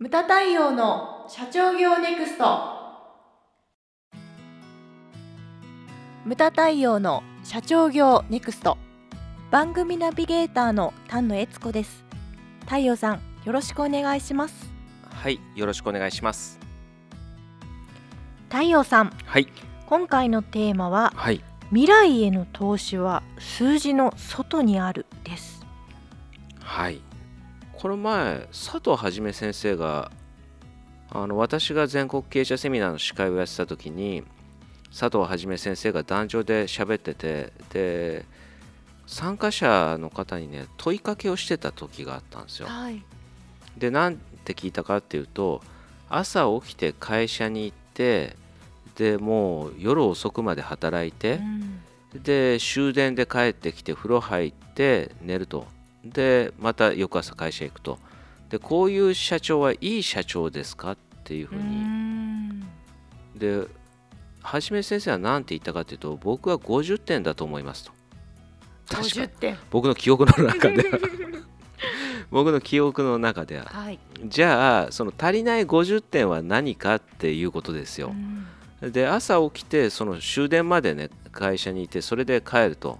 ムタ太陽の社長業ネクスト。ムタ太陽の社長業ネクスト。番組ナビゲーターの丹野悦子です。太陽さんよろしくお願いします。はい、よろしくお願いします。太陽さん。はい、今回のテーマははい、未来への投資は数字の外にあるです。はい。この前、佐藤はじめ先生が、あの私が全国経営者セミナーの司会をやってた時に、佐藤はじめ先生が壇上で喋ってて、で、参加者の方にね、問いかけをしてた時があったんですよ。はい。で、なんて聞いたかっていうと、朝起きて会社に行って、でもう夜遅くまで働いて、で終電で帰ってきて風呂入って寝るとでまた翌朝会社行くと。でこういう社長はいい社長ですかっていうふううにん。ではじめ先生は何て言ったかというと僕は50点だと思いますと。確か50点。僕の記憶の中では。僕の記憶の中では。はい。じゃあその足りない50点は何かっていうことですよ、うん。で朝起きてその終電までね会社にいてそれで帰ると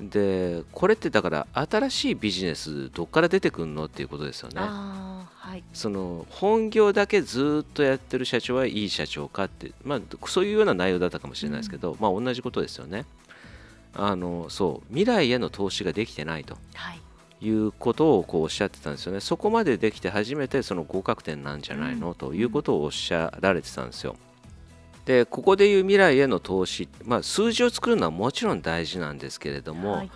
でこれってだから新しいビジネスどっから出てくるのっていうことですよね。はい。その本業だけずっとやってる社長はいい社長かってまあそういうような内容だったかもしれないですけど、まあ同じことですよね。あのそう未来への投資ができてないと。はい。いうことをこうおっしゃってたんですよね。そこまでできて初めてその合格点なんじゃないの、ということをおっしゃられてたんですよでここでいう未来への投資、まあ、数字を作るのはもちろん大事なんですけれども、はい。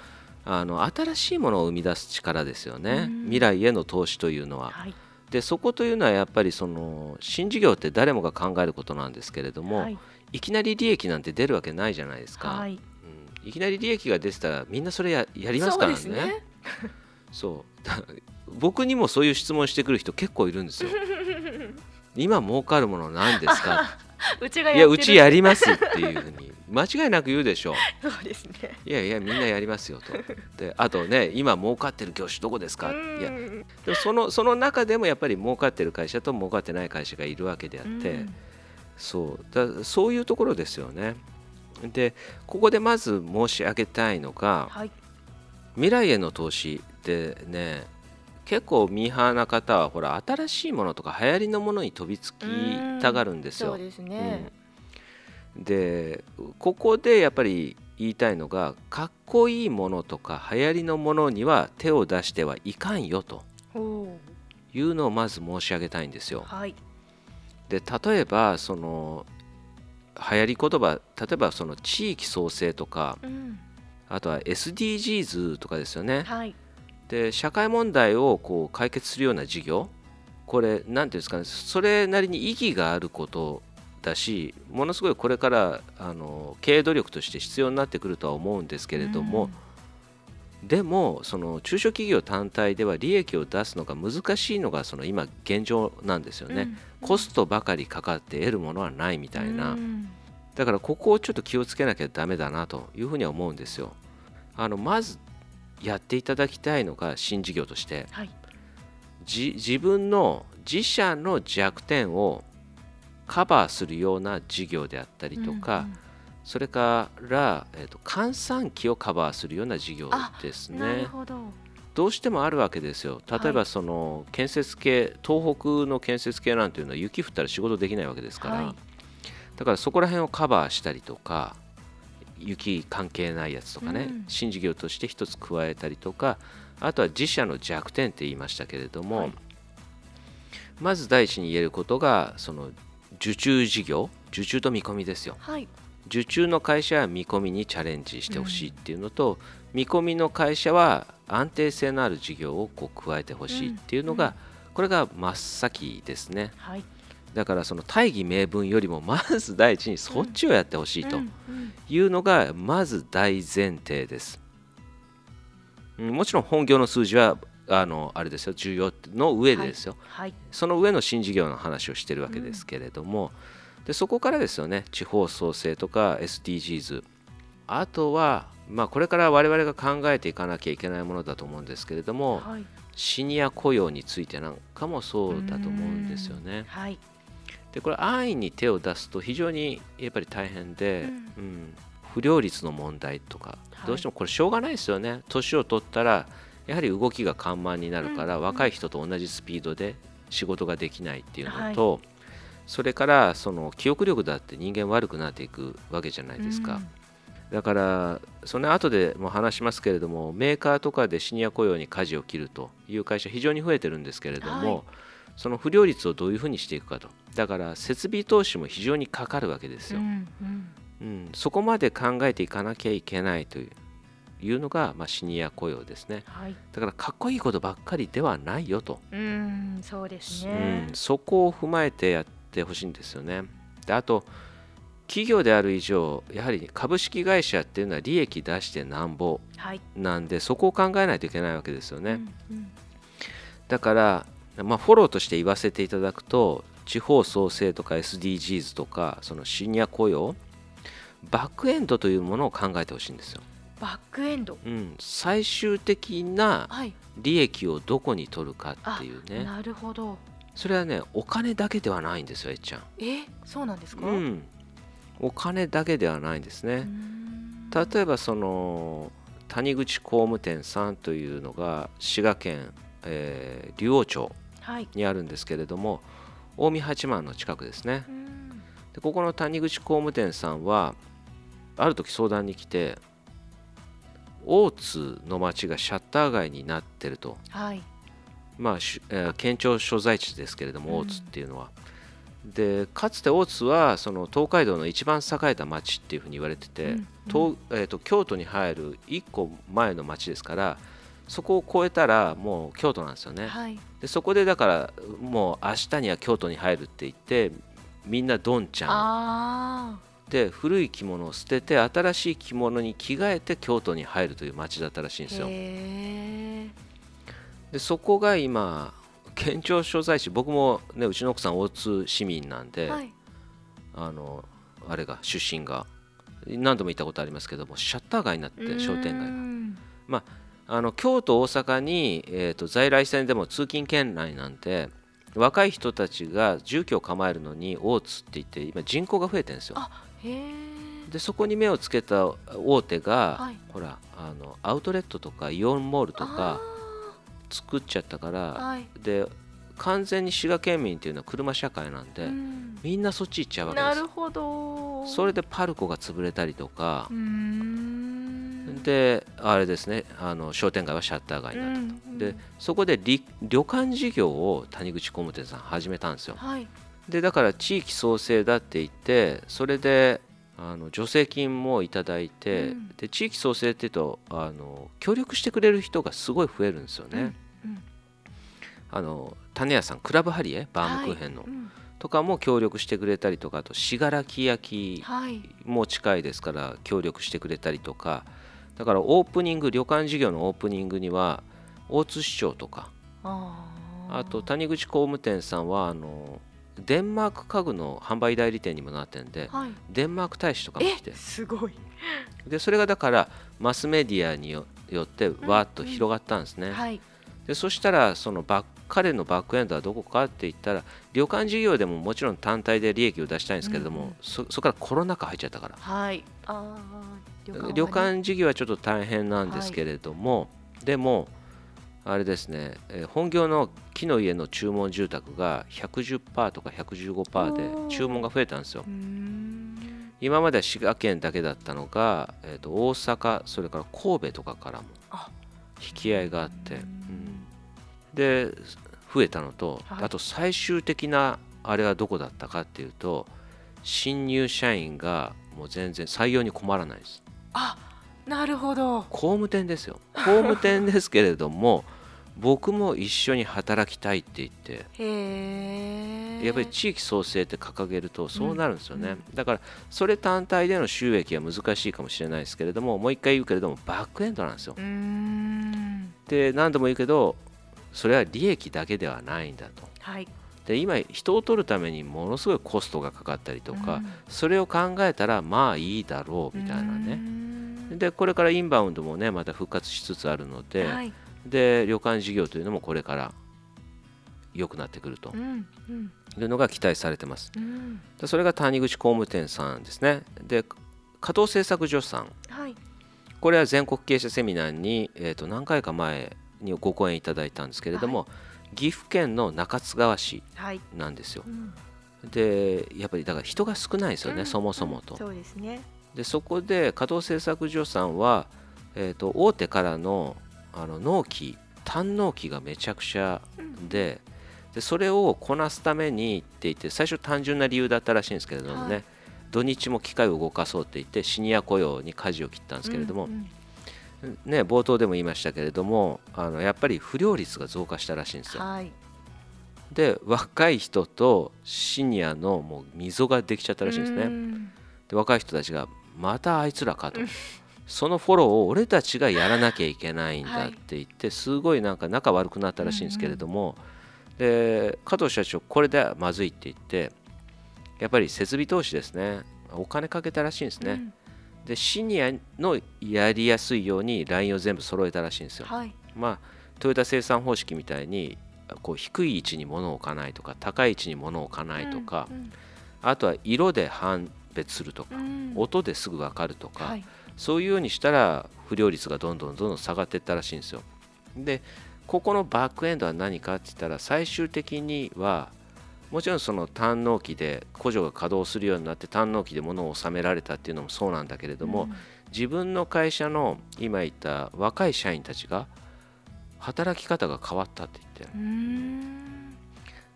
あの新しいものを生み出す力ですよね、うん。未来への投資というのは。はい。でそこというのはやっぱりその新事業って誰もが考えることなんですけれども、はい。い、きなり利益なんて出るわけないじゃないですか、はい。うん。いきなり利益が出てたらみんなそれややりますからね。そうですね。そう。だ僕にもそういう質問してくる人結構いるんですよ。今儲かるもの何ですか？うちがいやうちやりますっていうふうに間違いなく言うでしょ そうですね。いやいやみんなやりますよと。であとね今儲かってる業種どこですか？いやうんでもそのその中でもやっぱり儲かってる会社と儲かってない会社がいるわけであって、うん。そう。だそういうところですよね。でここでまず申し上げたいのがはい。未来への投資ってね結構ミーハーな方はほら新しいものとか流行りのものに飛びつきたがるんですよ。そうですね。うん。でここでやっぱり言いたいのがかっこいいものとか流行りのものには手を出してはいかんよと。いうのをまず申し上げたいんですよ。はい。で例えばその流行り言葉例えばその地域創生とかうん。あとは SDGs とかですよね。はいで社会問題をこう解決するような事業これ何ていうんですかねそれなりに意義があることだしものすごいこれからあの経営努力として必要になってくるとは思うんですけれども、でもその中小企業単体では利益を出すのが難しいのがその今現状なんですよね、うん。コストばかりかかって得るものはないみたいな、うん。だからここをちょっと気をつけなきゃダメだなというふうには思うんですよ。あのまずやっていただきたいのが新事業としてはい。じ自分の自社の弱点をカバーするような事業であったりとか、それから、えー、と閑散期をカバーするような事業ですね。ほど。どうしてもあるわけですよ。例えばはい。その建設系東北の建設系なんていうのは雪降ったら仕事できないわけですから、はい。だからそこら辺をカバーしたりとか雪関係ないやつとかね、うん。新事業として一つ加えたりとかあとは自社の弱点って言いましたけれども、はい。まず第一に言えることがその受注事業受注と見込みですよ。はい。受注の会社は見込みにチャレンジしてほしいっていうのと、見込みの会社は安定性のある事業をこう加えてほしいっていうのが、うん。これが真っ先ですね。はいだからその大義名分よりもまず第一にそっちをやってほしいとうんうん。いうのがまず大前提です。うんもちろん本業の数字はあのあれですよ重要の上でですよ、はいその上の新事業の話をしてるわけですけれども、でそこからですよね地方創生とか SDGs あとは、まあ、これから我々が考えていかなきゃいけないものだと思うんですけれどもはい。シニア雇用についてなんかもそうだと思うんですよね。はいでこれ安易に手を出すと非常にやっぱり大変で、ううん。不両立の問題とかはい。どうしてもこれしょうがないですよね。年を取ったらやはり動きが緩慢になるから、うんうん若い人と同じスピードで仕事ができないっていうのと、それからその記憶力だって人間悪くなっていくわけじゃないですか。だからその後でも話しますけれどもメーカーとかでシニア雇用に舵を切るという会社非常に増えてるんですけれども、はい。その不両立をどういうふうにしていくかとだから設備投資も非常にかかるわけですよ、うんうん。うんそこまで考えていかなきゃいけないといういうのが、まあ、シニア雇用ですね。はい。だからかっこいいことばっかりではないよと、うんそうですうねん、そこを踏まえてやってほしいんですよね。であと企業である以上やはり株式会社っていうのは利益出してなんぼはい。なんでそこを考えないといけないわけですよね、うんうん。だから、まあ、フォローとして言わせていただくと地方創生とか SDGs とかそのシニア雇用バックエンドというものを考えてほしいんですよ、バックエンド？うん、最終的なはい。利益をどこに取るかあっていうね。なるほど。それはねお金だけではないんですよえっちゃん。え？そうなんですか？うん。お金だけではないんですうねん。例えばその谷口工務店さんというのが滋賀県、えー竜王町はい。にあるんですけれども近江八幡の近くですね。うん。でここの谷口工務店さんはある時相談に来て大津の町がシャッター街になってると。はい。まあ、しえー県庁所在地ですけれどうん。も大津っていうのは、でかつて大津はその東海道の一番栄えた町っていうふうに言われてて、うん。東えー、と京都に入る1個前の町ですからそこを越えたらもう京都なんですよね。はい。でそこでだからもう明日には京都に入るって言ってみんなどんちゃん。あで古い着物を捨てて新しい着物に着替えて京都に入るという町だったらしいんあですよ。でそこが今県庁所在地僕もねうちの奥さん大津市民なんで、はい。あのあれが出身が何度も行ったことありますけどもシャッター街になって商店街が。があの京都大阪に、えー、と在来線でも通勤圏内なんで若い人たちが住居を構えるのに大津って言って今人口が増えてるんですよ。でそこに目をつけた大手が、はい。ほらあのアウトレットとかイオンモールとか作っちゃったから、はい。で完全に滋賀県民っていうのは車社会なんで、うん。みんなそっち行っちゃうわけです。なるほど。それでパルコが潰れたりとかうー、んであれですねあの商店街はシャッター街になったと、でそこでり旅館事業を谷口工務店さん始めたんですよ。はい。でだから地域創生だって言ってそれであの助成金もいただいて、うん。で地域創生っていうとあの協力してくれる人がすごい増えるんですよね、うんうん。あの種屋さんクラブハリエバームクーヘンの、はいうん。とかも協力してくれたりとかあと信楽焼はい。も近いですから協力してくれたりとかだからオープニング旅館事業のオープニングには大津市長とかあと谷口工務店さんはあのデンマーク家具の販売代理店にもなってんではい。デンマーク大使とかも来て。えすごい。でそれがだからマスメディアによよってわーっと広がったんですね、はい。でそしたらそのバッ彼のバックエンドはどこかって言ったら旅館事業でももちろん単体で利益を出したいんですけれども、うんうん。そそこからコロナ禍入っちゃったから。はい。あー旅館事業はちょっと大変なんですけれども、でもあれですね、えー本業の木の家の注文住宅が110%とか115%で注文が増えたんですよ。今までは滋賀県だけだったのが、えー、と大阪それから神戸とかからもあ。引き合いがあって、うん。うん。で増えたのと、はい。あと最終的なあれはどこだったかっていうと新入社員がもう全然採用に困らないですあなるほど。工務店ですよ。工務店ですけれども 僕も一緒に働きたいって言って。やっぱり地域創生って掲げるとそうなるんですよね、うんだからそれ単体での収益は難しいかもしれないですけれどももう一回言うけれどもバックエンドなんですよ。で何度も言うけどそれは利益だけではないんだと。はい。で今人を取るためにものすごいコストがかかったりとか、うん。それを考えたらまあいいだろうみたいなね。んでこれからインバウンドもねまた復活しつつあるので、はい。で旅館事業というのもこれから良くなってくると。うんうん。いうのが期待されてます。うん。でそれが谷口工務店さんですね。で加藤製作所さん。はい。これは全国経営者セミナーに、えー、と何回か前にご講演いただいたんですけれども、岐阜県の中津川市はい。なんですよ。うん。でやっぱりだから人が少ないですよね、うん。そもそもと、そうですねでそこで加藤製作所さんは、えー、と大手からのあの納期単納期がめちゃくちゃうん。ででそれをこなすためにって言って最初単純な理由だったらしいんですけれどもね、はい。土日も機械を動かそうって言ってシニア雇用に舵を切ったんですけれども、うんうん。ね、冒頭でも言いましたけれどもあのやっぱり不良率が増加したらしいんですよ。はい。で若い人とシニアのもう溝ができちゃったらしいんですね。うん。で若い人たちがまたあいつらかと。うんそのフォローを俺たちがやらなきゃいけないんだはいって言ってすごいなんか仲悪くなったらしいんですけれども、で加藤社長これではまずいって言ってやっぱり設備投資ですね。お金かけたらしいんですね、うん。でシニアのやりやすいようにラインを全部揃えたらしいんですよ。はい。まあトヨタ生産方式みたいにこう低い位置に物を置かないとか高い位置に物を置かないとか、うん。あとは色で判別するとか、うん。音ですぐ分かるとか、はい。そういうようにしたら不良率がどんどんどんどん下がっていったらしいんですよ。でここのバックエンドは何かって言ったら最終的にはもちろんその単納期で補助が稼働するようになって単納期で物を収められたっていうのもそうなんだけれども、自分の会社の今言った若い社員たちが働き方が変わったって言ってうんうん。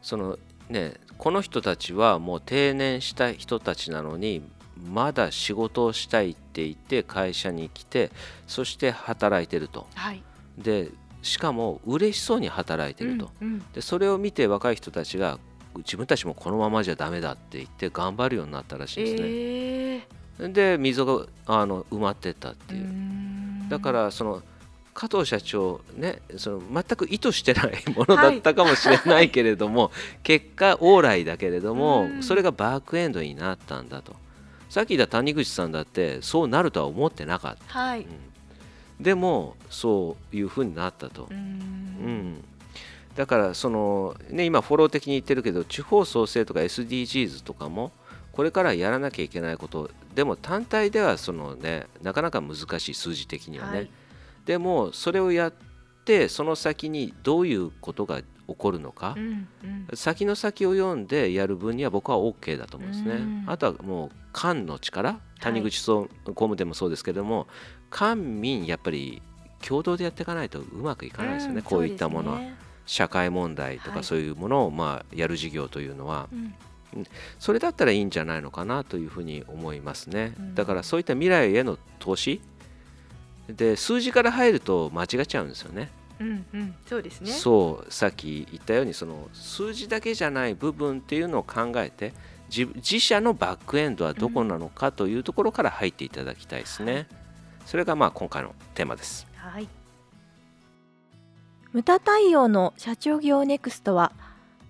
そのねこの人たちはもう定年した人たちなのにまだ仕事をしたいって言って会社に来てそして働いてると。はい。でしかも嬉しそうに働いてると、うんうん。でそれを見て若い人たちが自分たちもこのままじゃダメだって言って頑張るようになったらしいんですね、ええで溝があの埋まってったっていう、ん。だからその加藤社長ねその全く意図してないものだったかもしれないけれども、結果往来だけれども、うん。それがバックエンドになったんだと。さっき言った谷口さんだってそうなるとは思ってなかった、はい。うん。でもそういうふうになったと。う、うん。んだからその、ね、今フォロー的に言ってるけど地方創生とか SDGs とかもこれからやらなきゃいけないことでも単体ではその、ね、なかなか難しい数字的にはね、はいでもそれをやってその先にどういうことが起こるのかう、んうん。先の先を読んでやる分には僕は OK だと思うんですね。うん。あとはもう官の力谷口総工務店もそうですけども、官民やっぱり共同でやっていかないとうまくいかないですよね、んこういったものは、ね。社会問題とはい。かそういうものをまあやる事業というのは、うん。それだったらいいんじゃないのかなというふうに思いますね、うん。だからそういった未来への投資で数字から入ると間違っちゃうんですよね。うんうんそうですね。そうさっき言ったようにその数字だけじゃない部分っていうのを考えて自自社のバックエンドはどこなのかというところから入っていただきたいですね、それがまあ今回のテーマです。はい。ムタ対応の社長業ネクストは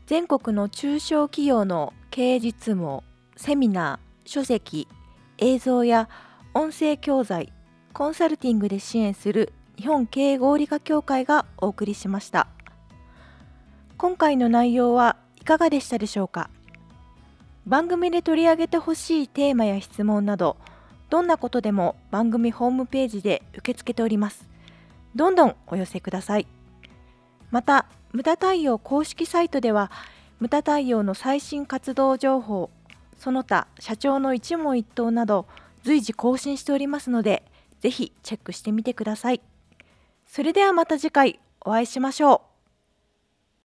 全国の中小企業の経営実務をセミナー、書籍、映像や音声教材、コンサルティングで支援する日本経営合理化協会がお送りしました。今回の内容はいかがでしたでしょうか？番組で取り上げてほしいテーマや質問などどんなことでも番組ホームページで受け付けております。どんどんお寄せください。また無駄対応公式サイトでは無駄対応の最新活動情報その他社長の一問一答など随時更新しておりますのでぜひチェックしてみてください。それではまた次回お会いしましょう。